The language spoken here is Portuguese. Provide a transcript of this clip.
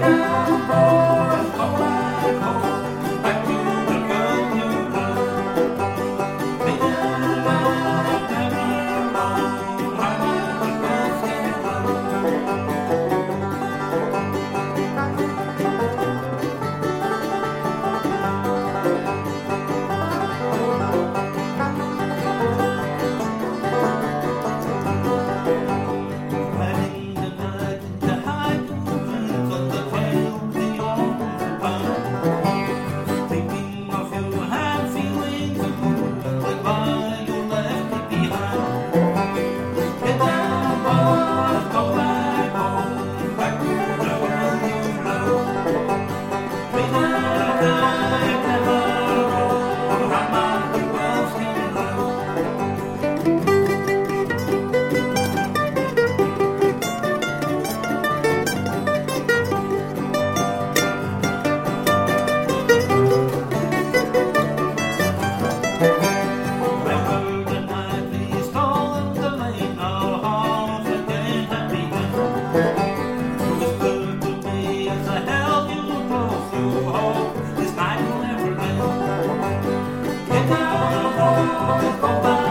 verão. como.